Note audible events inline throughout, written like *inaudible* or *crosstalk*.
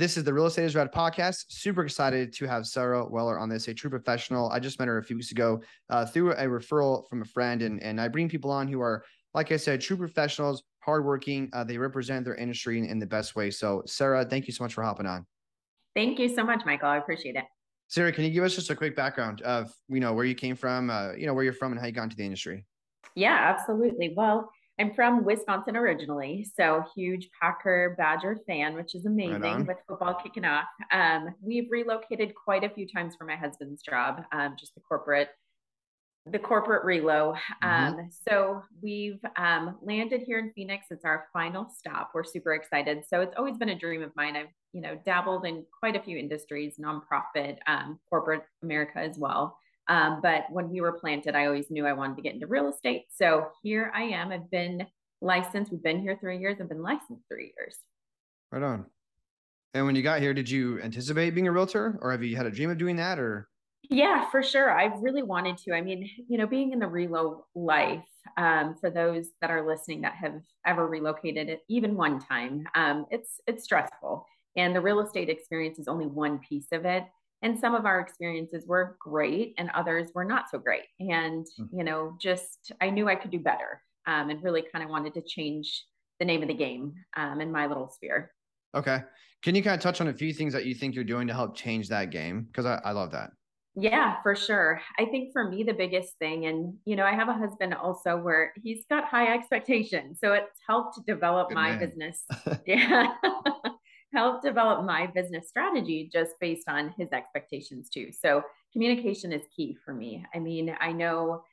this is the Real Estate is Rad podcast. Super excited to have Sara Weller on this, a true professional. I just met her a few weeks ago uh, through a referral from a friend, and and I bring people on who are, like I said, true professionals, hardworking. Uh, they represent their industry in, in the best way. So, Sara, thank you so much for hopping on. Thank you so much, Michael. I appreciate it. Sara, can you give us just a quick background of you know where you came from, uh, you know where you're from, and how you got into the industry? Yeah, absolutely. Well, I'm from Wisconsin originally, so huge Packer Badger fan, which is amazing right with football kicking off. Um, we've relocated quite a few times for my husband's job, um, just the corporate, the corporate relo. Mm-hmm. Um, so we've um, landed here in Phoenix. It's our final stop. We're super excited. So it's always been a dream of mine. I've you know dabbled in quite a few industries, nonprofit, um, corporate America as well. Um, but when we were planted, I always knew I wanted to get into real estate. So here I am. I've been licensed. We've been here three years. I've been licensed three years. Right on. And when you got here, did you anticipate being a realtor or have you had a dream of doing that or? Yeah, for sure. I've really wanted to. I mean, you know, being in the relo life, um, for those that are listening that have ever relocated it even one time, um, it's it's stressful. And the real estate experience is only one piece of it and some of our experiences were great and others were not so great and mm-hmm. you know just i knew i could do better um, and really kind of wanted to change the name of the game um, in my little sphere okay can you kind of touch on a few things that you think you're doing to help change that game because I, I love that yeah, for sure. I think for me, the biggest thing, and you know, I have a husband also where he's got high expectations. So it's helped develop Good my man. business. *laughs* yeah. *laughs* help develop my business strategy just based on his expectations too. So communication is key for me. I mean, I know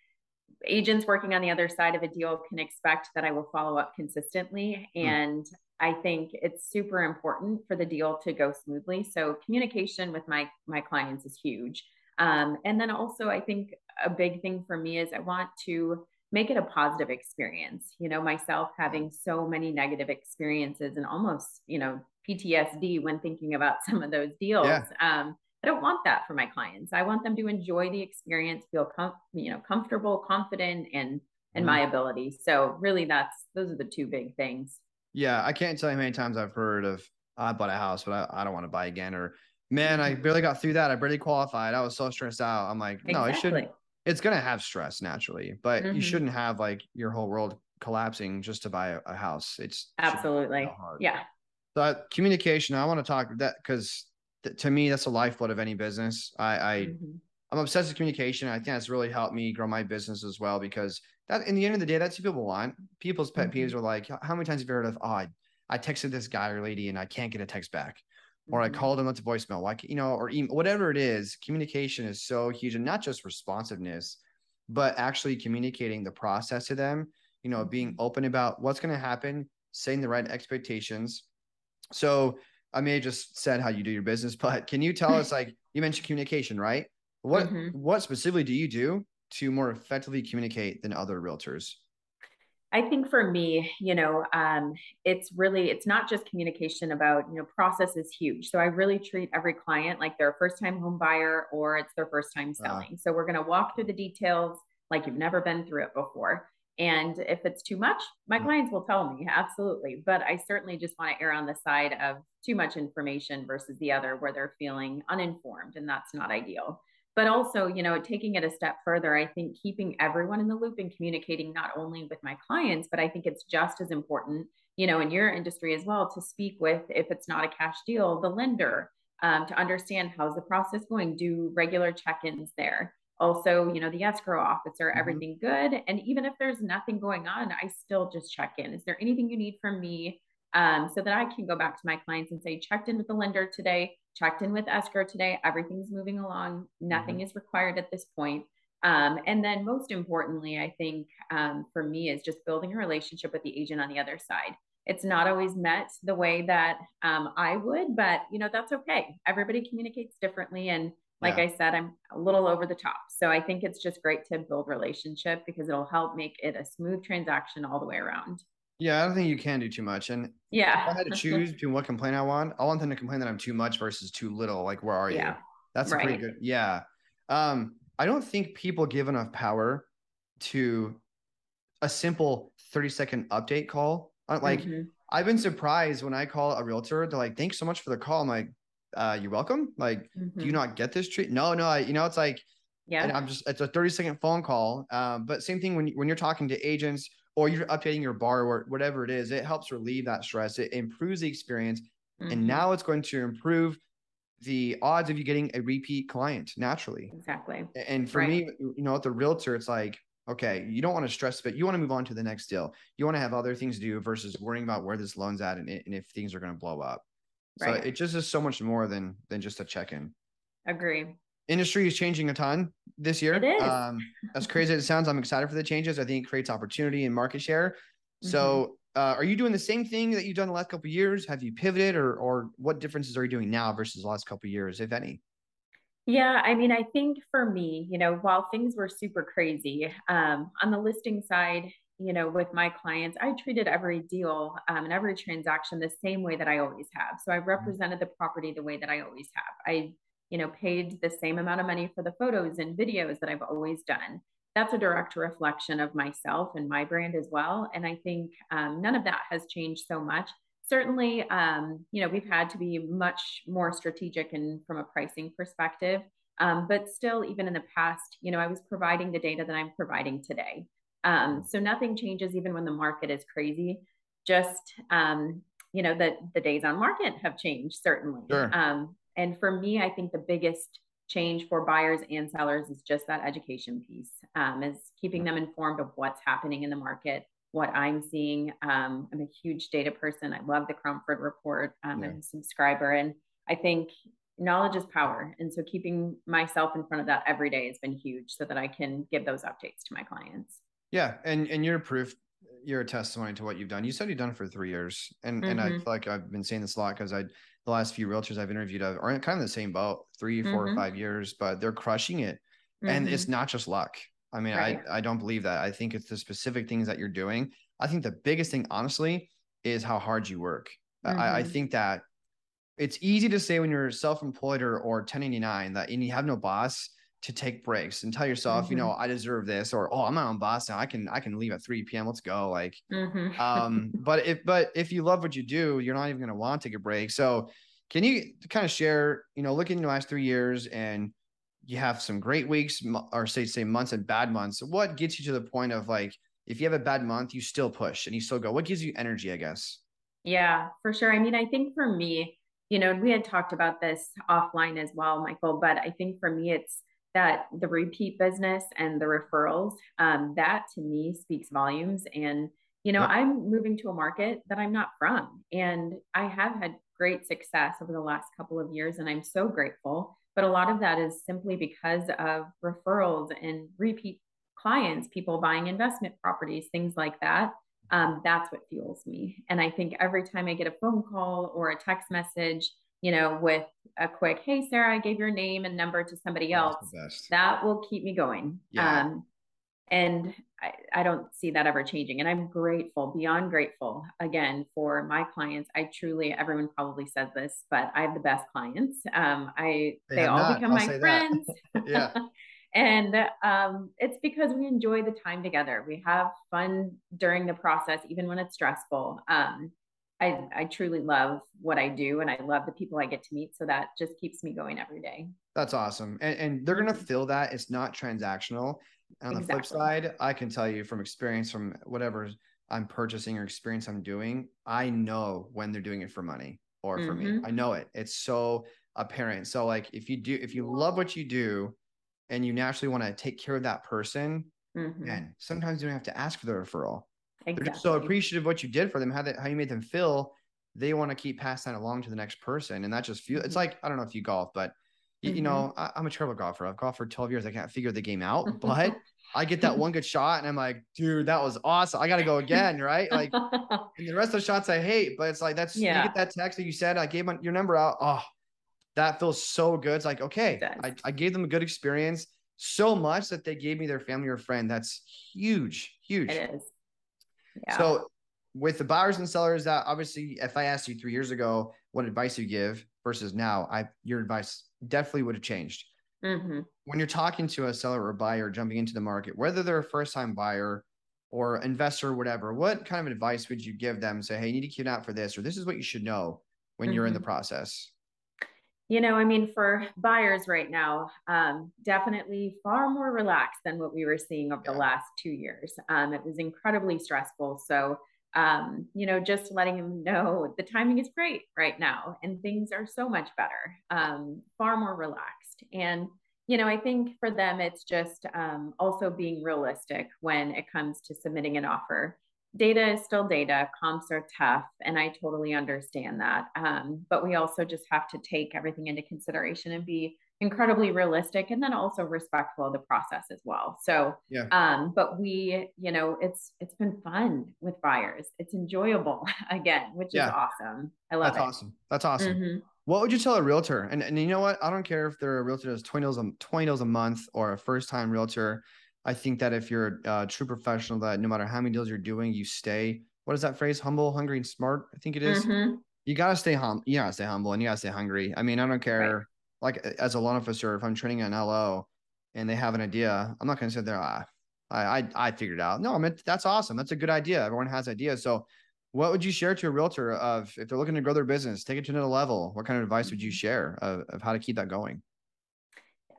agents working on the other side of a deal can expect that I will follow up consistently hmm. and mm. I think it's super important for the deal to go smoothly. So communication with my my clients is huge. Um, and then also, I think a big thing for me is I want to make it a positive experience. You know, myself having so many negative experiences and almost, you know, PTSD when thinking about *laughs* some of those deals. Yeah. Um, I don't want that for my clients. I want them to enjoy the experience, feel com- you know comfortable, confident, and and mm-hmm. my ability. So really, that's those are the two big things. Yeah, I can't tell you how many times I've heard of I bought a house, but I, I don't want to buy again, or man, I barely got through that. I barely qualified. I was so stressed out. I'm like, no, exactly. it shouldn't. It's gonna have stress naturally, but mm-hmm. you shouldn't have like your whole world collapsing just to buy a, a house. It's absolutely yeah. So communication, I want to talk that because th- to me that's the lifeblood of any business. I, I mm-hmm. I'm obsessed with communication. I think that's really helped me grow my business as well because that in the end of the day, that's what people want. People's pet mm-hmm. peeves are like, how many times have you heard of, oh, I, I texted this guy or lady and I can't get a text back, or I mm-hmm. called them left a voicemail, like you know, or email, whatever it is. Communication is so huge, and not just responsiveness, but actually communicating the process to them. You know, being mm-hmm. open about what's going to happen, setting the right expectations, so I may have just said how you do your business, *laughs* but can you tell us like you mentioned communication, right? What mm-hmm. what specifically do you do to more effectively communicate than other realtors? I think for me, you know, um, it's really it's not just communication about you know process is huge. So I really treat every client like they're a first time home buyer or it's their first time uh-huh. selling. Uh, so we're going to walk through the details like you've never been through it before. And if it's too much, my mm. clients will tell me absolutely. But I certainly just want to err on the side of too much information versus the other where they're feeling uninformed, and that's not ideal. But also, you know, taking it a step further, I think keeping everyone in the loop and communicating not only with my clients, but I think it's just as important, you know, in your industry as well to speak with, if it's not a cash deal, the lender um, to understand how's the process going, do regular check ins there also you know the escrow officer mm-hmm. everything good and even if there's nothing going on i still just check in is there anything you need from me um, so that i can go back to my clients and say checked in with the lender today checked in with escrow today everything's moving along nothing mm-hmm. is required at this point um, and then most importantly i think um, for me is just building a relationship with the agent on the other side it's not always met the way that um, i would but you know that's okay everybody communicates differently and like yeah. I said, I'm a little over the top. So I think it's just great to build relationship because it'll help make it a smooth transaction all the way around. Yeah, I don't think you can do too much. And yeah, if I had to *laughs* choose between what complaint I want, I want them to complain that I'm too much versus too little. Like, where are yeah. you? That's right. pretty good. Yeah. Um, I don't think people give enough power to a simple 30 second update call. Uh, like, mm-hmm. I've been surprised when I call a realtor. They're like, "Thanks so much for the call." I'm like, uh, "You're welcome." Like, mm-hmm. do you mm-hmm. not get this treat? No, no. I, you know, it's like, yeah. And I'm just it's a 30 second phone call. Um, but same thing when when you're talking to agents or you're updating your borrower, whatever it is, it helps relieve that stress. It improves the experience, mm-hmm. and now it's going to improve the odds of you getting a repeat client naturally. Exactly. And for right. me, you know, at the realtor, it's like okay, you don't want to stress, but you want to move on to the next deal. You want to have other things to do versus worrying about where this loan's at and, and if things are going to blow up. Right. So it just is so much more than than just a check in. Agree. Industry is changing a ton this year. It is. Um, as *laughs* crazy as it sounds, I'm excited for the changes. I think it creates opportunity and market share. Mm-hmm. So, uh, are you doing the same thing that you've done the last couple years? Have you pivoted, or or what differences are you doing now versus the last couple years, if any? Yeah, I mean, I think for me, you know, while things were super crazy um, on the listing side, you know, with my clients, I treated every deal um, and every transaction the same way that I always have. So I mm-hmm. represented the property the way that I always have. I, you know, paid the same amount of money for the photos and videos that I've always done. That's a direct reflection of myself and my brand as well. And I think um, none of that has changed so much certainly, um, you know, we've had to be much more strategic and from a pricing perspective. Um, but still, even in the past, you know, I was providing the data that I'm providing today. Um, so nothing changes even when the market is crazy. Just, um, you know, that the days on market have changed certainly. Sure. Um, and for me, I think the biggest change for buyers and sellers is just that education piece, um, is keeping them informed of what's happening in the market, what I'm seeing. Um, I'm a huge data person. I love the Cromford report. Um, yeah. I'm a subscriber, and I think knowledge is power. And so keeping myself in front of that every day has been huge, so that I can give those updates to my clients. Yeah, and and you're proof. You're a testimony to what you've done. You said you've done it for three years, and mm-hmm. and I mm-hmm. feel like I've been saying this a lot because I the last few realtors I've interviewed are kind of the same boat, 3 4 mm-hmm. or five years, but they're crushing it, mm-hmm. and it's not just luck. I mean, right. I, I don't believe that. I think it's the specific things that you're doing. I think the biggest thing, honestly, is how hard you work. I, I mm-hmm. think that it's easy to say when you're self-employed or, or 1099 that and you have no boss to take breaks and tell yourself, mm-hmm. you know, I deserve this, or oh, I'm my own boss now. I can I can leave at 3 p.m. Let's go. Like, mm-hmm. um, *laughs* but if but if you love what you do, you're not even gonna want to take a break. So can you kind of share, you know, look in the last three years and you have some great weeks or say say months and bad months what gets you to the point of like if you have a bad month you still push and you still go what gives you energy i guess yeah for sure i mean i think for me you know we had talked about this offline as well michael but i think for me it's that the repeat business and the referrals um, that to me speaks volumes and you know yep. i'm moving to a market that i'm not from and i have had great success over the last couple of years and i'm so grateful but a lot of that is simply because of referrals and repeat clients, people buying investment properties, things like that. Um, that's what fuels me. And I think every time I get a phone call or a text message, you know, with a quick, hey, Sara, I gave your name and number to somebody else, that will keep me going. Yeah. Um, and I, I don't see that ever changing. And I'm grateful, beyond grateful, again, for my clients. I truly, everyone probably says this, but I have the best clients. Um, I they, they all not. become I'll my friends. *laughs* yeah. *laughs* and um, it's because we enjoy the time together. We have fun during the process, even when it's stressful. Um, I, I truly love what I do and I love the people I get to meet. So that just keeps me going every day. That's awesome. And, and they're going to feel that it's not transactional. On the flip side, I can tell you from experience, from whatever I'm purchasing or experience I'm doing, I know when they're doing it for money or for mm-hmm. me. I know it. It's so apparent. So like if you do, if you love what you do and you naturally want to take care of that person, mm-hmm. and sometimes you don't have to ask for the referral. Exactly. They're just so appreciative of what you did for them, how that how you made them feel. They want to keep passing that along to the next person. And that just feel it's mm-hmm. like, I don't know if you golf, but Mm-hmm. You know, I, am a terrible golfer. I've golfed for 12 years. I can't figure the game out, *laughs* but I get that one good shot and I'm like, dude, that was awesome. I got to go again. Right. Like, *laughs* and the rest of the shots I hate, but it's like, that's, yeah. you get that text that you said, I gave my, your number out. Oh, that feels so good. It's like, okay, I, I gave them a good experience so much that they gave me their family or friend. That's huge, huge. It is. Yeah. So with the buyers and sellers that obviously, if I asked you three years ago, what advice you give versus now, I, your advice definitely would have changed. Mm-hmm. When you're talking to a seller or buyer jumping into the market, whether they're a first time buyer or investor, or whatever, what kind of advice would you give them? Say, hey, you need to keep an eye out for this, or this is what you should know when mm-hmm. you're in the mm-hmm. process. You know, I mean, for buyers right now, um, definitely far more relaxed than what we were seeing over yeah. the last two years. Um, it was incredibly stressful. So, um, you know, just letting them know the timing is great right now and things are so much better, um, far more relaxed. And, you know, I think for them, it's just um, also being realistic when it comes to submitting an offer data is still data comps are tough and i totally understand that. Um, but we also just have to take everything into consideration and be incredibly realistic and then also respectful of the process as well. So yeah. um but we you know it's it's been fun with buyers. It's enjoyable *laughs* again which yeah. is awesome. I love that's it. awesome. That's awesome. Mm-hmm. what would you tell a realtor? And, and you know what? I don't care if they're a realtor that's 20 deals a 20 deals a month or a first time realtor I think that if you're a true professional, that no matter how many deals you're doing, you stay. What is that phrase? Humble, hungry, and smart. I think it is. Mm-hmm. You gotta stay hum. You gotta stay humble, and you gotta stay hungry. I mean, I don't care. Right. Like as a loan officer, if I'm training an LO, and they have an idea, I'm not gonna sit there. Ah, I I, I figured it out. No, I mean that's awesome. That's a good idea. Everyone has ideas. So, what would you share to a realtor of if they're looking to grow their business, take it to another level? What kind of advice would you mm-hmm. share of, of how to keep that going?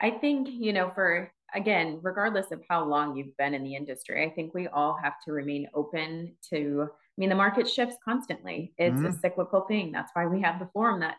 I think you know for again, regardless of how long you've been in the industry, I think we all have to remain open to. I mean, the market shifts constantly. It's mm-hmm. a cyclical thing. That's why we have the forum that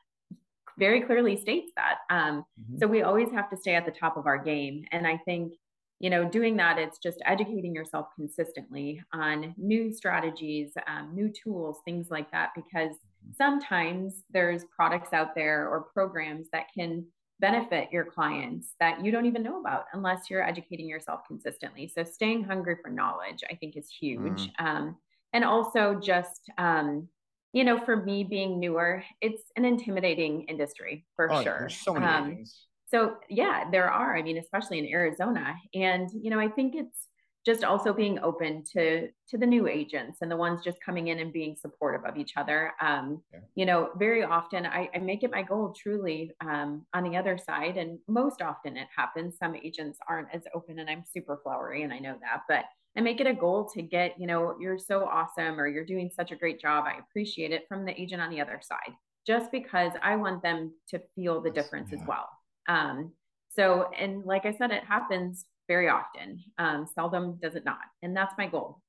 very clearly states that. Um, mm-hmm. So we always have to stay at the top of our game. And I think, you know, doing that, it's just educating yourself consistently on new strategies, um, new tools, things like that, because mm-hmm. sometimes there's products out there or programs that can benefit your clients that you don't even know about unless you're educating yourself consistently. So staying hungry for knowledge, I think, is huge. Mm. Um, and also just um, you know, for me being newer, it's an intimidating industry for oh, sure. so many um. So yeah, there are. I mean, especially in Arizona, and you know, I think it's just also being open to to the new agents and the ones just coming in and being supportive of each other um, yeah. you know very often I, I, make it my goal truly um, on the other side and most often it happens some agents aren't as open and i'm super flowery and i know that but i make it a goal to get you know you're so awesome or you're doing such a great job i appreciate it from the agent on the other side just because i want them to feel the difference yeah. as well um, so and like i said it happens very often. Um, seldom does it not, and that's my goal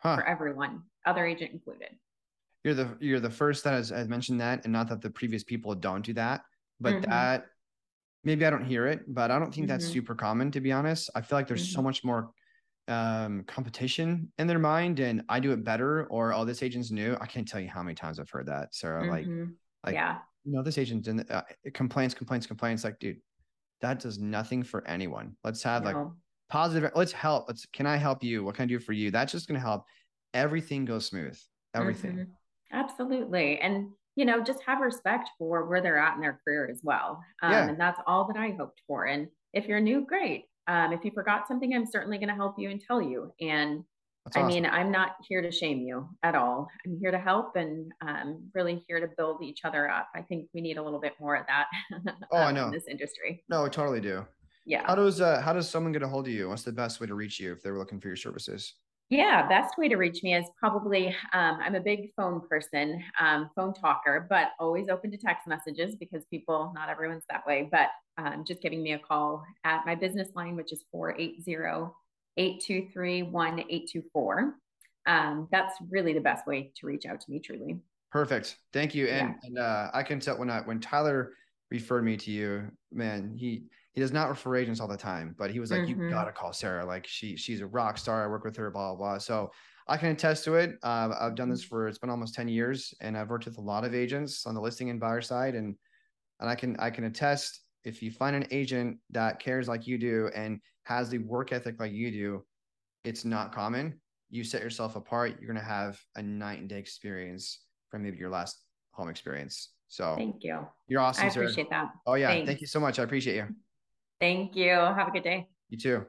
huh. for everyone, other agent included. You're the you're the first that has, has, mentioned that, and not that the previous people don't do that, but mm-hmm. that maybe I don't hear it, but I don't think mm-hmm. that's super common to be honest. I feel like there's mm-hmm. so much more um, competition in their mind, and I do it better, or oh, this agent's new. I can't tell you how many times I've heard that, Sara. Like, mm-hmm. like yeah, you know, this agent in uh, complaints, complaints, complaints. Like, dude, that does nothing for anyone. Let's have no. like positive. Let's help. Let's can I help you? What can I do for you? That's just going to help everything go smooth. Everything. Mm-hmm. Absolutely. And you know, just have respect for where they're at in their career as well. Um, yeah. And that's all that I hoped for. And if you're new, great. Um, if you forgot something, I'm certainly going to help you and tell you. And I mean, I'm not here to shame you at all. I'm here to help and um, really here to build each other up. I think we need a little bit more of that. *laughs* oh, I know in this industry. No, I totally do. Yeah. How does uh, how does someone get a hold of you? What's the best way to reach you if they're looking for your services? Yeah, best way to reach me is probably um, I'm a big phone person, um, phone talker, but always open to text messages because people, not everyone's that way. But um, just giving me a call at my business line, which is 480 823 1824. Um, that's really the best way to reach out to me, truly. Perfect. Thank you. And, yeah. and uh, I can tell when I, when Tyler referred me to you, man, he, he does not refer agents all the time, but he was like, mm-hmm. you gotta call Sara. Like she, she's a rock star. I work with her, blah, blah, blah. So I can attest to it. Uh, I've done this mm-hmm. for, it's been almost 10 years and I've worked with a lot of agents on the listing and buyer side. And, and I can, I can attest if you find an agent that cares like you do and has the work ethic like you do, it's not common. You set yourself apart, you're going to have a night and day experience from maybe your last home experience. So thank you. You're awesome. I appreciate that. Oh yeah. Thanks. Thank you so much. I appreciate you. Thank you. Have a good day. You too.